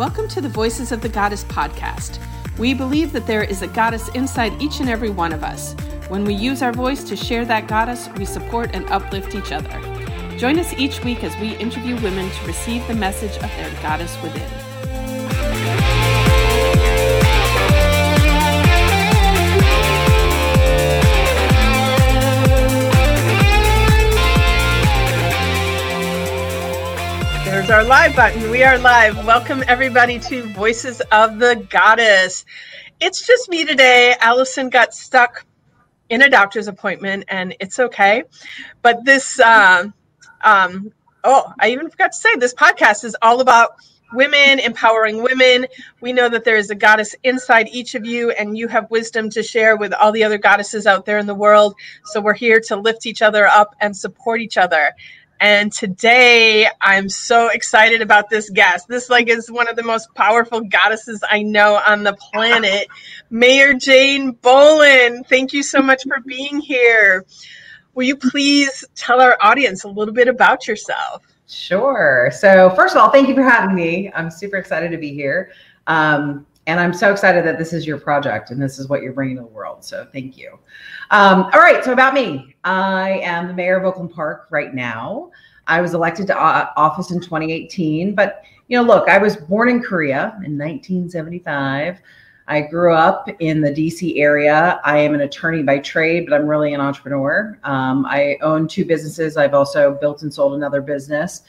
Welcome to the Voices of the Goddess podcast. We believe that there is a goddess inside each and every one of us. When we use our voice to share that goddess, we support and uplift each other. Join us each week as we interview women to receive the message of their goddess within. Our live button. We are live. Welcome everybody to Voices of the Goddess. It's just me today. Allison got stuck in a doctor's appointment, and it's okay. But this, uh, um, oh, I even forgot to say this podcast is all about women, empowering women. We know that there is a goddess inside each of you, and you have wisdom to share with all the other goddesses out there in the world. So we're here to lift each other up and support each other. And today I'm so excited about this guest. This like is one of the most powerful goddesses I know on the planet. Mayor Jane Bolin, thank you so much for being here. Will you please tell our audience a little bit about yourself? Sure. So first of all, thank you for having me. I'm super excited to be here. Um, and I'm so excited that this is your project and this is what you're bringing to the world. So thank you. Um, all right. So about me, I am the mayor of Oakland Park right now. I was elected to office in 2018, but you know, look, I was born in Korea in 1975. I grew up in the DC area. I am an attorney by trade, but I'm really an entrepreneur. Um, I own two businesses. I've also built and sold another business.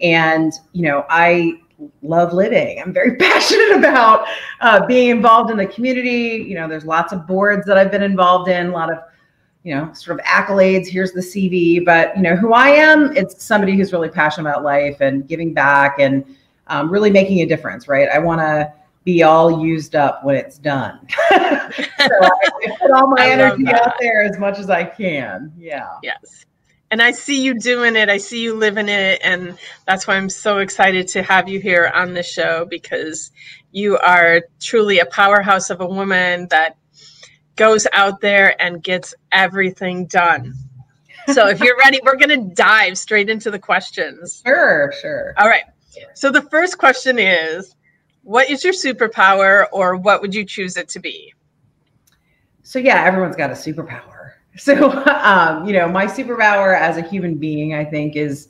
And, you know, I love living. I'm very passionate about uh, being involved in the community. You know, there's lots of boards that I've been involved in, a lot of, you know, sort of accolades. Here's the CV, but you know who I am. It's somebody who's really passionate about life and giving back and um, really making a difference. Right? I want to be all used up when it's done. so I, I put all my energy out there as much as I can. Yeah. Yes and I see you doing it. I see you living it. And that's why I'm so excited to have you here on the show because you are truly a powerhouse of a woman that goes out there and gets everything done. So if you're ready, we're going to dive straight into the questions. Sure, sure. All right. So the first question is What is your superpower, or what would you choose it to be? So, yeah, everyone's got a superpower so, um, you know, my superpower as a human being, I think, is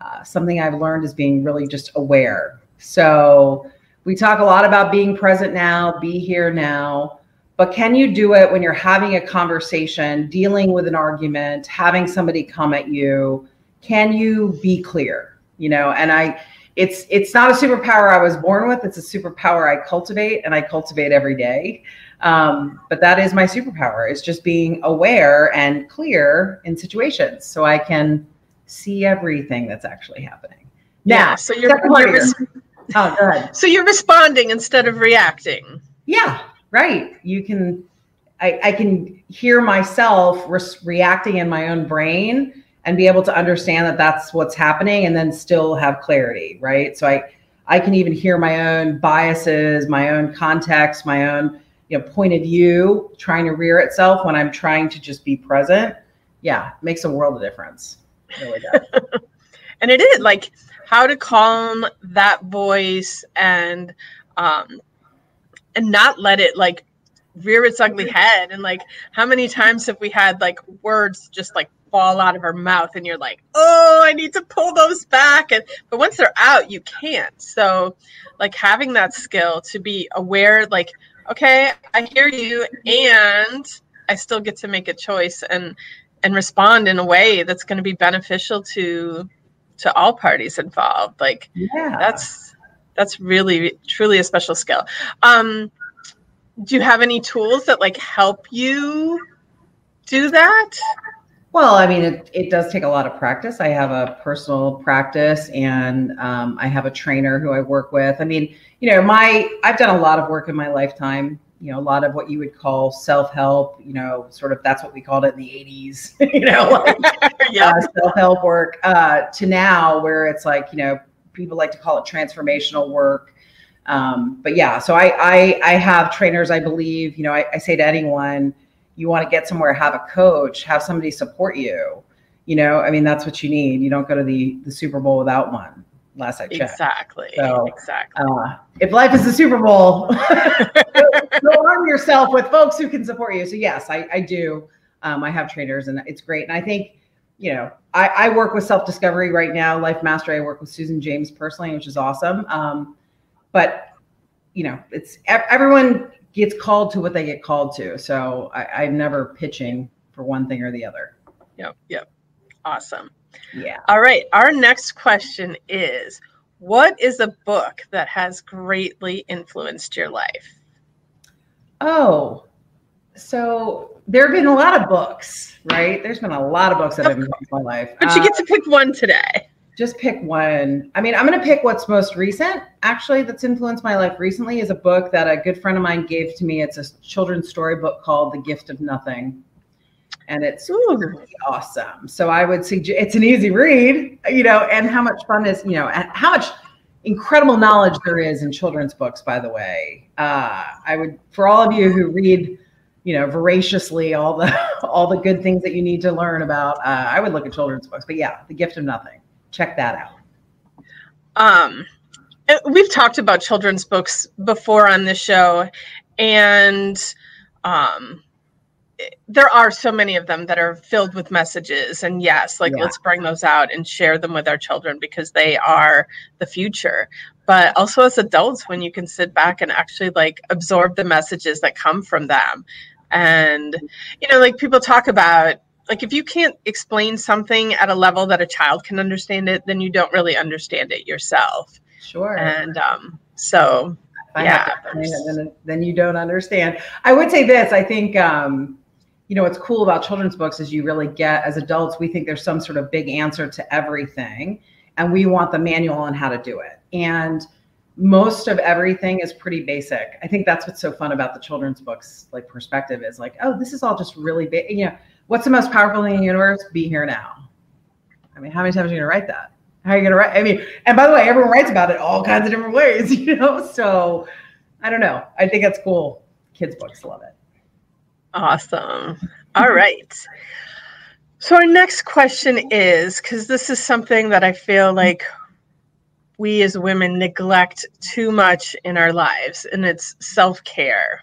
uh, something I've learned is being really just aware. So, we talk a lot about being present now, be here now, but can you do it when you're having a conversation, dealing with an argument, having somebody come at you? Can you be clear? You know, and I, it's it's not a superpower I was born with. It's a superpower I cultivate, and I cultivate every day. Um, but that is my superpower is just being aware and clear in situations so I can see everything that's actually happening. Now, yeah, so you're, you're res- oh, good. So you're responding instead of reacting. Yeah, right. You can, I, I can hear myself re- reacting in my own brain and be able to understand that that's what's happening and then still have clarity. Right. So I, I can even hear my own biases, my own context, my own you know point of view trying to rear itself when i'm trying to just be present. Yeah makes a world of difference. Really does. and it is like how to calm that voice and um and not let it like rear its ugly head. And like how many times have we had like words just like fall out of our mouth and you're like oh i need to pull those back and but once they're out you can't. So like having that skill to be aware like okay, I hear you, and I still get to make a choice and and respond in a way that's going to be beneficial to to all parties involved. Like, yeah, that's that's really truly a special skill. Um, do you have any tools that like help you do that? Well, I mean, it, it does take a lot of practice. I have a personal practice and um, I have a trainer who I work with. I mean, you know, my I've done a lot of work in my lifetime. You know, a lot of what you would call self help. You know, sort of that's what we called it in the '80s. you know, like yeah. uh, self help work. Uh, to now, where it's like you know, people like to call it transformational work. Um, but yeah, so I, I I have trainers. I believe you know, I, I say to anyone you want to get somewhere, have a coach, have somebody support you. You know, I mean, that's what you need. You don't go to the the Super Bowl without one. last I checked. Exactly. So, exactly. Uh, if life is a Super Bowl, go arm yourself with folks who can support you. So yes, I, I do. Um, I have trainers, and it's great. And I think, you know, I, I work with self discovery right now. Life Mastery. I work with Susan James personally, which is awesome. Um, but you know, it's everyone gets called to what they get called to. So I, I'm never pitching for one thing or the other. Yep. Yep. Awesome. Yeah. All right. Our next question is What is a book that has greatly influenced your life? Oh, so there have been a lot of books, right? There's been a lot of books that have influenced my life. But you uh, get to pick one today. Just pick one. I mean, I'm going to pick what's most recent. Actually, that's influenced my life recently is a book that a good friend of mine gave to me. It's a children's story book called The Gift of Nothing and it's really awesome. So I would suggest it's an easy read, you know, and how much fun is, you know, how much incredible knowledge there is in children's books, by the way. Uh, I would, for all of you who read, you know, voraciously all the all the good things that you need to learn about, uh, I would look at children's books. But yeah, The Gift of Nothing. Check that out. Um, we've talked about children's books before on this show, and um, there are so many of them that are filled with messages and yes like yeah. let's bring those out and share them with our children because they are the future but also as adults when you can sit back and actually like absorb the messages that come from them and you know like people talk about like if you can't explain something at a level that a child can understand it then you don't really understand it yourself. Sure. And um so yeah. then, then you don't understand. I would say this i think um you know what's cool about children's books is you really get as adults we think there's some sort of big answer to everything and we want the manual on how to do it. And most of everything is pretty basic. I think that's what's so fun about the children's books like perspective is like oh this is all just really big you know what's the most powerful thing in the universe? Be here now. I mean how many times are you to write that? How are you to write i mean and by the way everyone writes about it all kinds of different ways you know? So i don't know. I think that's cool. Kids books love it. Awesome. All right. So, our next question is because this is something that I feel like we as women neglect too much in our lives, and it's self care.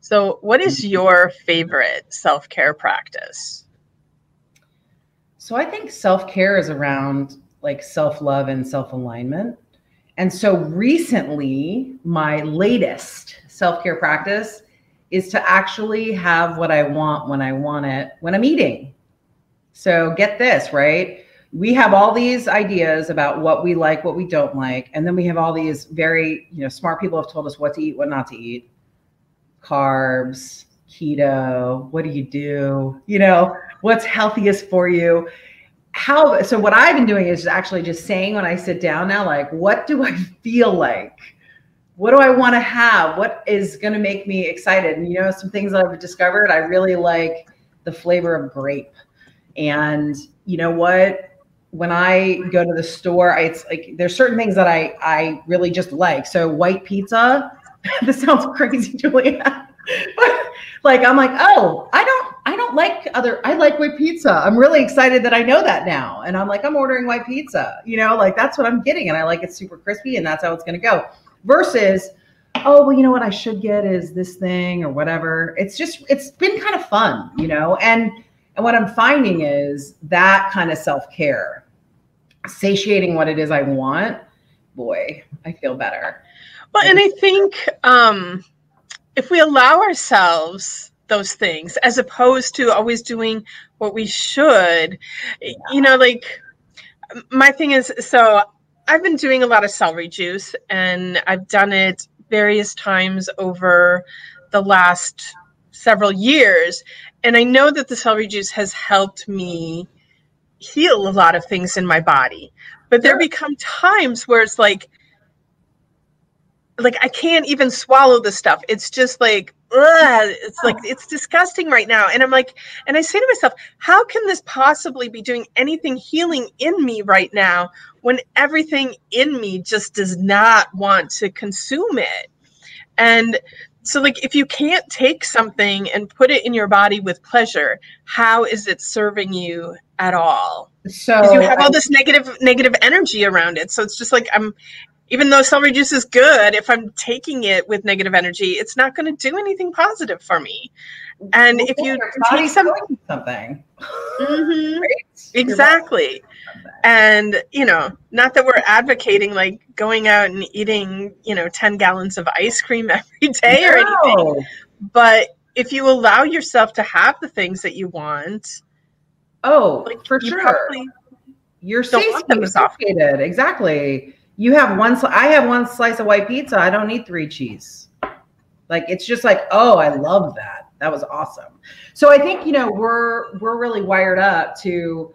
So, what is your favorite self care practice? So, I think self care is around like self love and self alignment. And so, recently, my latest self care practice is to actually have what I want when I want it when I'm eating. So get this, right? We have all these ideas about what we like, what we don't like, and then we have all these very, you know, smart people have told us what to eat, what not to eat. Carbs, keto, what do you do? You know, what's healthiest for you? How so what I've been doing is actually just saying when I sit down now like what do I feel like? what do I want to have? What is going to make me excited? And you know, some things that I've discovered, I really like the flavor of grape. And you know what? When I go to the store, I, it's like there's certain things that I I really just like. So white pizza. this sounds crazy, Julia. but like I'm like, oh, I don't I don't like other I like white pizza. I'm really excited that I know that now. And I'm like, I'm ordering white pizza. You know, like that's what I'm getting. And I like it super crispy and that's how it's gonna go versus oh well you know what i should get is this thing or whatever it's just it's been kind of fun you know and and what i'm finding is that kind of self-care satiating what it is i want boy i feel better well and i think um if we allow ourselves those things as opposed to always doing what we should yeah. you know like my thing is so I've been doing a lot of celery juice and I've done it various times over the last several years. And I know that the celery juice has helped me heal a lot of things in my body. But there become times where it's like, like I can't even swallow the stuff. It's just like, ugh, it's like it's disgusting right now. And I'm like, and I say to myself, how can this possibly be doing anything healing in me right now when everything in me just does not want to consume it? And So, like, if you can't take something and put it in your body with pleasure, how is it serving you at all? So you have all this negative negative energy around it. So it's just like I'm even though celery juice is good, if I'm taking it with negative energy, it's not going to do anything positive for me. And if you take something, something, mm-hmm, right? exactly. And you know, not that we're advocating like going out and eating, you know, ten gallons of ice cream every day no. or anything, but if you allow yourself to have the things that you want, oh, like, for you sure, you're satiated. Exactly you have one i have one slice of white pizza i don't need three cheese. Like it's just like oh i love that. That was awesome. So i think you know we're we're really wired up to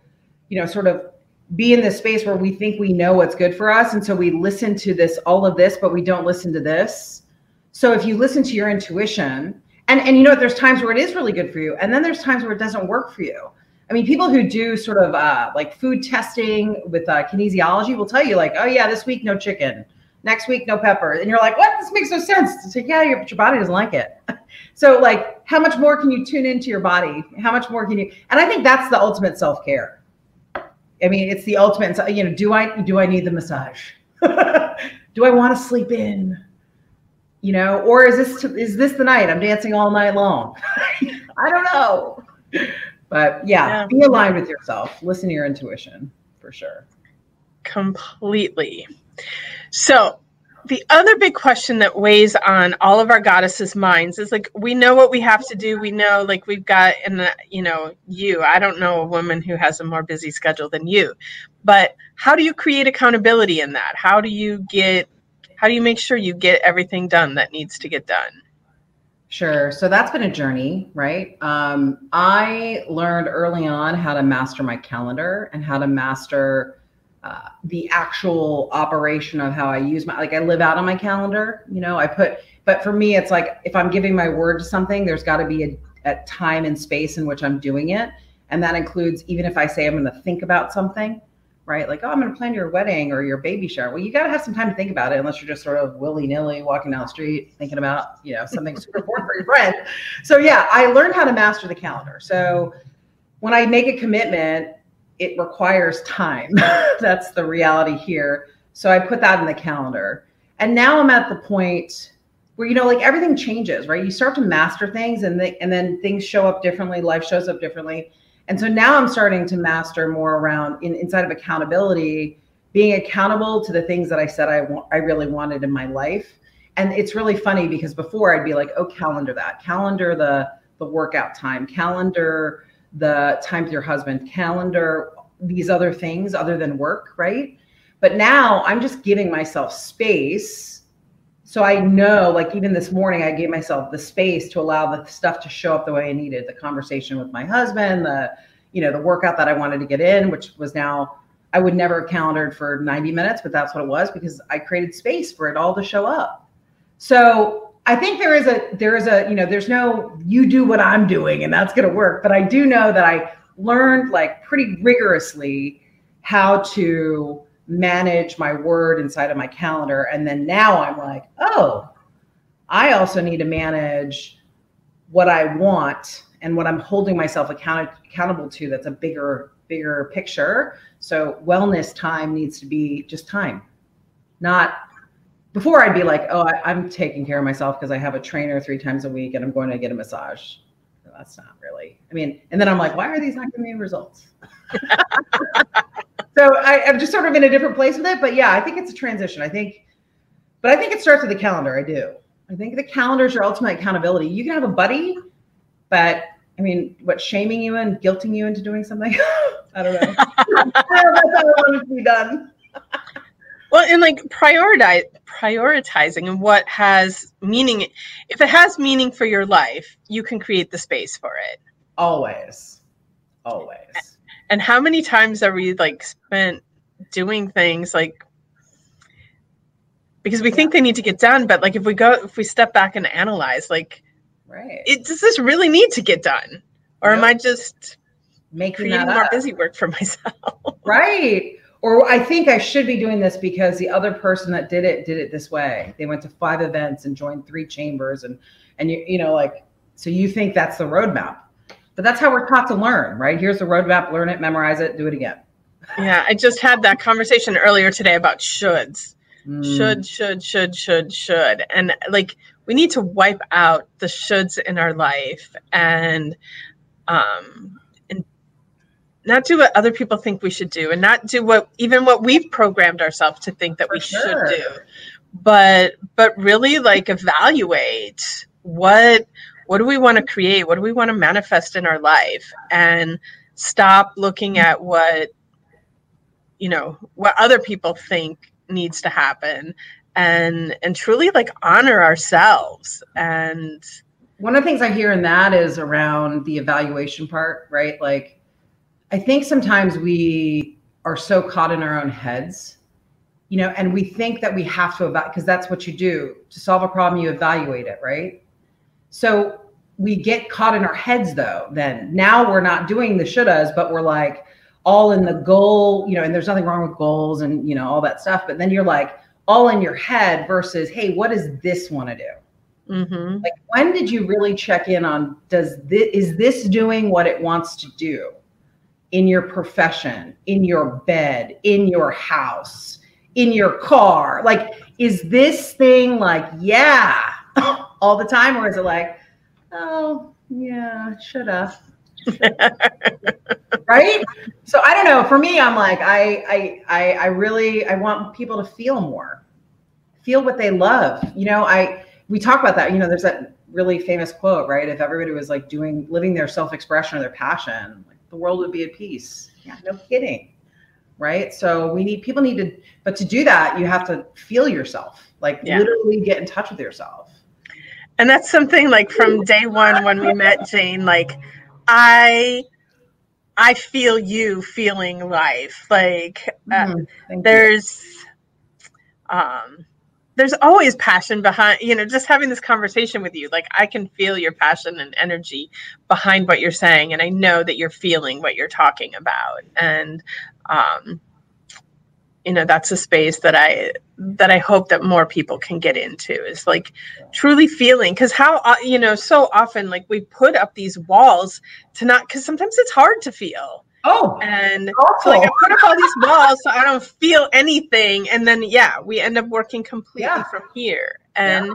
you know sort of be in this space where we think we know what's good for us and so we listen to this all of this but we don't listen to this. So if you listen to your intuition and and you know there's times where it is really good for you and then there's times where it doesn't work for you I mean, people who do sort of uh, like food testing with uh, kinesiology will tell you, like, oh, yeah, this week, no chicken. Next week, no pepper. And you're like, what? This makes no sense. It's like, yeah, your, your body doesn't like it. so, like, how much more can you tune into your body? How much more can you? And I think that's the ultimate self care. I mean, it's the ultimate. You know, do I do I need the massage? do I want to sleep in? You know, or is this is this the night I'm dancing all night long? I don't know. But yeah, yeah, be aligned with yourself. Listen to your intuition for sure. Completely. So, the other big question that weighs on all of our goddesses' minds is like we know what we have to do. We know like we've got and uh, you know you. I don't know a woman who has a more busy schedule than you, but how do you create accountability in that? How do you get? How do you make sure you get everything done that needs to get done? Sure. So that's been a journey, right? Um, I learned early on how to master my calendar and how to master uh, the actual operation of how I use my, like I live out on my calendar, you know, I put, but for me, it's like if I'm giving my word to something, there's got to be a, a time and space in which I'm doing it. And that includes even if I say I'm going to think about something, right? Like, oh, I'm going to plan your wedding or your baby shower. Well, you got to have some time to think about it, unless you're just sort of willy nilly walking down the street thinking about, you know, something super important for your friend. So, yeah, I learned how to master the calendar. So, when I make a commitment, it requires time. That's the reality here. So, I put that in the calendar. And now I'm at the point where you know like everything changes right you start to master things and, and then things show up differently life shows up differently and so now I'm starting to master more around in, inside of accountability, being accountable to the things that I said I want, I really wanted in my life. And it's really funny because before I'd be like, oh, calendar that, calendar the the workout time, calendar the time with your husband, calendar these other things other than work, right? But now I'm just giving myself space so I know, like even this morning, I gave myself the space to allow the stuff to show up the way I needed. The conversation with my husband, the you know the workout that I wanted to get in, which was now I would never have calendared for 90 minutes, but that's what it was because I created space for it all to show up. So I think there is a there is a you know there's no you do what I'm doing and that's going to work, but I do know that I learned like pretty rigorously how to manage my word inside of my calendar. And then now I'm like, oh, I also need to manage what I want and what I'm holding myself account- accountable to that's a bigger bigger picture. So wellness time needs to be just time. Not before I'd be like, oh, I, am taking care of myself because I have a trainer three times a week and I'm going to get a massage. that's not really. I mean, and then I'm like, why are these not giving me results? so I, am just sort of in a different place with it. But yeah, I think it's a transition. I think, but I think it starts with the calendar. I do. I think the calendar is your ultimate accountability. You can have a buddy, but I mean, what shaming you and guilting you into doing something? I don't know. I don't know how I want it to be done. well, and like prioritize prioritizing and what has meaning. If it has meaning for your life, you can create the space for it. Always, always and how many times are we like spent doing things like because we think they need to get done but like if we go if we step back and analyze like right. it does this really need to get done? Or yep. am i just making creating more busy work for myself? Right. Or i think i should be doing this because the other person that did it did it this way. They went to five events and joined three chambers and and you you know like so you think that's the roadmap but that's how we're taught to learn right? Here's the roadmap learn it memorize it do it again. Yeah i just had that conversation earlier today about shoulds. Mm. should should should should should. And like we need to wipe out the shoulds in our life and um and not do what other people think we should do and not do what even what we've programmed ourselves to think that For we sure. should do. But but really like evaluate what what do we want to create? What do we want to manifest in our life? And stop looking at what you know what other people think needs to happen and and truly like honor ourselves. And one of the things i hear in that is around the evaluation part right? Like i think sometimes we are so caught in our own heads you know and we think that we have to evaluate because that's what you do. To solve a problem you evaluate it right so we get caught in our heads though then. Now we're not doing the shouldas but we're like all in the goal you know and there's nothing wrong with goals and you know all that stuff but then you're like all in your head versus hey what does this want to do? Mm-hmm. like when did you really check in on does this is this doing what it wants to do in your profession in your bed in your house in your car? Like is this thing like yeah all the time or is it like oh yeah should have right? So i don't know. For me i'm like I, I i really i want people to feel more. Feel what they love. You know i we talk about that you know there's that really famous quote right? If everybody was like doing living their self-expression or their passion like the world would be at peace. Yeah no kidding. Right? So we need people need to but to do that you have to feel yourself. Like yeah. literally get in touch with yourself and that's something like from day one when we met jane like I I feel you feeling life. Like uh, mm-hmm. there's you. um there's always passion behind you know just having this conversation with you like i can feel your passion and energy behind what you're saying and i know that you're feeling what you're talking about and um you know that's a space that i that i hope that more people can get into is like truly feeling. Because how uh, you know so often like we put up these walls to not because sometimes it's hard to feel. Oh and so like i put up all these walls so i don't feel anything and then yeah we end up working completely yeah. from here. And yeah.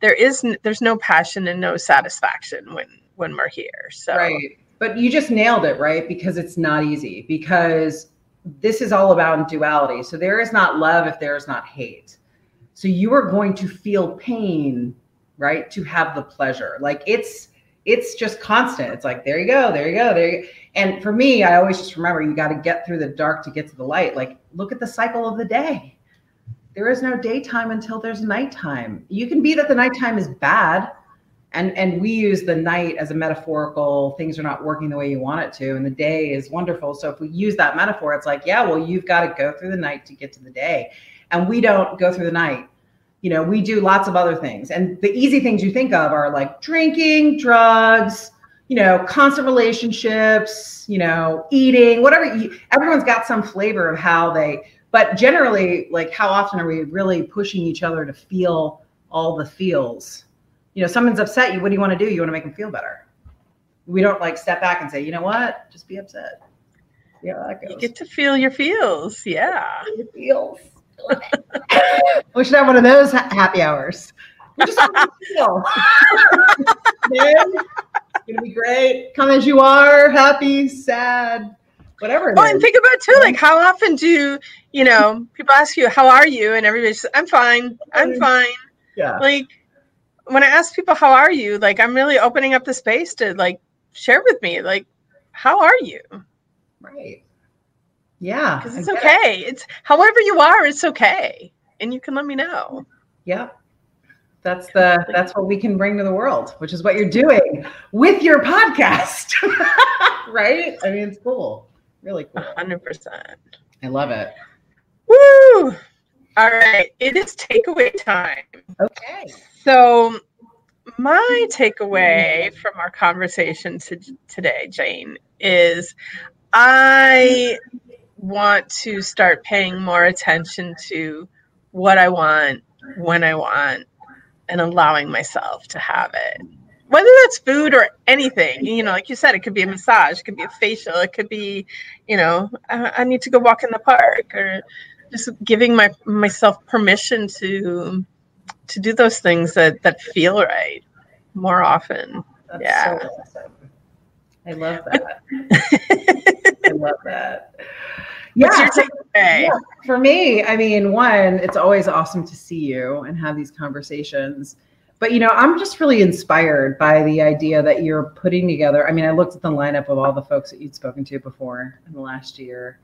there is there's no passion and no satisfaction when when we're here so right. But you just nailed it right? Because it's not easy. Because this is all about duality. So there is not love if there is not hate. So you are going to feel pain, right? To have the pleasure. Like it's it's just constant. It's like there you go, there you go, there you go. And for me, I always just remember you got to get through the dark to get to the light. Like look at the cycle of the day. There is no daytime until there's nighttime. You can be that the nighttime is bad, and and we use the night as a metaphorical things are not working the way you want it to and the day is wonderful. So if we use that metaphor it's like yeah well you've got to go through the night to get to the day. And we don't go through the night. You know we do lots of other things. And the easy things you think of are like drinking drugs you know constant relationships you know eating whatever. You, everyone's got some flavor of how they but generally like how often are we really pushing each other to feel all the feels you know, someone's upset you, what do you want to do? You want to make them feel better. We don't like step back and say, you know what, just be upset. Yeah, that goes. You get to feel your feels. Yeah. Your feels. we should have one of those ha- happy hours. We just feel. it's gonna be great. Come as you are, happy, sad, whatever. oh, and think about too, like how often do you know people ask you, "How are you?" and everybody says, "I'm fine. I'm fine." Yeah. Like when I ask people how are you, like I'm really opening up the space to like share with me, like how are you? Right. Yeah. Because it's okay. It. It's however you are, it's okay, and you can let me know. Yep. That's the that's what we can bring to the world, which is what you're doing with your podcast, right? I mean, it's cool, really cool. Hundred percent. I love it. Woo! All right, it is takeaway time. Okay. So, my takeaway from our conversation to, today, Jane, is I want to start paying more attention to what I want, when I want, and allowing myself to have it whether that's food or anything you know like you said it could be a massage it could be a facial it could be you know i, I need to go walk in the park or just giving my myself permission to to do those things that that feel right more often that's yeah so awesome. i love that i love that yeah, yeah, for me, I mean, one, it's always awesome to see you and have these conversations. But you know, I'm just really inspired by the idea that you're putting together. I mean, I looked at the lineup of all the folks that you'd spoken to before in the last year,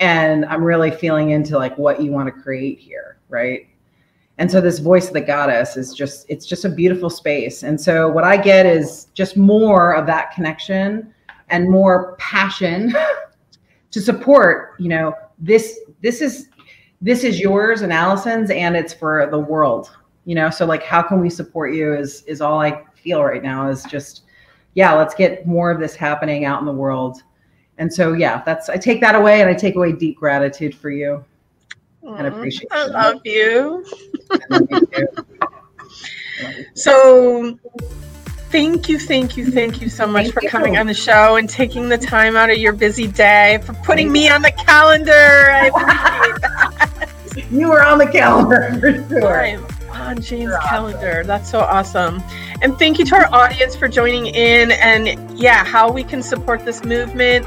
and I'm really feeling into like what you want to create here, right? And so this voice of the goddess is just it's just a beautiful space. And so what I get is just more of that connection and more passion to support, you know, this this is this is yours and Allison's and it's for the world. You know, so like how can we support you is is all I feel right now is just yeah, let's get more of this happening out in the world. And so yeah, that's I take that away and I take away deep gratitude for you and appreciation. I love you. I love you so Thank you, thank you, thank you so much thank for coming on the show and taking the time out of your busy day for putting thank me on the calendar. I appreciate that. You were on the calendar for sure. I'm on Jane's You're calendar. That's so awesome. And thank you to our audience for joining in and yeah, how we can support this movement.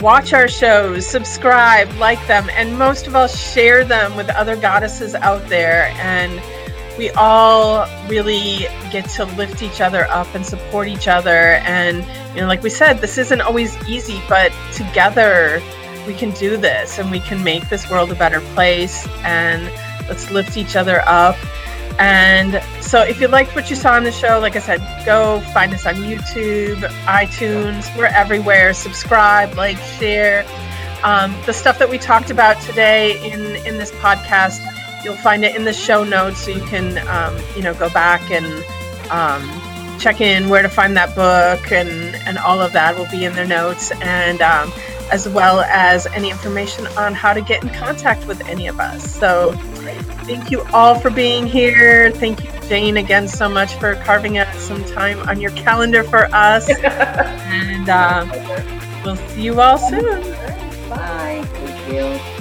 Watch our shows, subscribe, like them, and most of all, share them with other goddesses out there. And we all really get to lift each other up and support each other. And, you know, like we said, this isn't always easy, but together we can do this and we can make this world a better place. And let's lift each other up. And so, if you liked what you saw on the show, like I said, go find us on YouTube, iTunes. We're everywhere. Subscribe, like, share. Um, the stuff that we talked about today in in this podcast You'll find it in the show notes, so you can, um, you know, go back and um, check in where to find that book, and and all of that will be in the notes, and um, as well as any information on how to get in contact with any of us. So, thank you all for being here. Thank you, Jane, again so much for carving out some time on your calendar for us, and uh, we'll see you all soon. Bye. Thank you.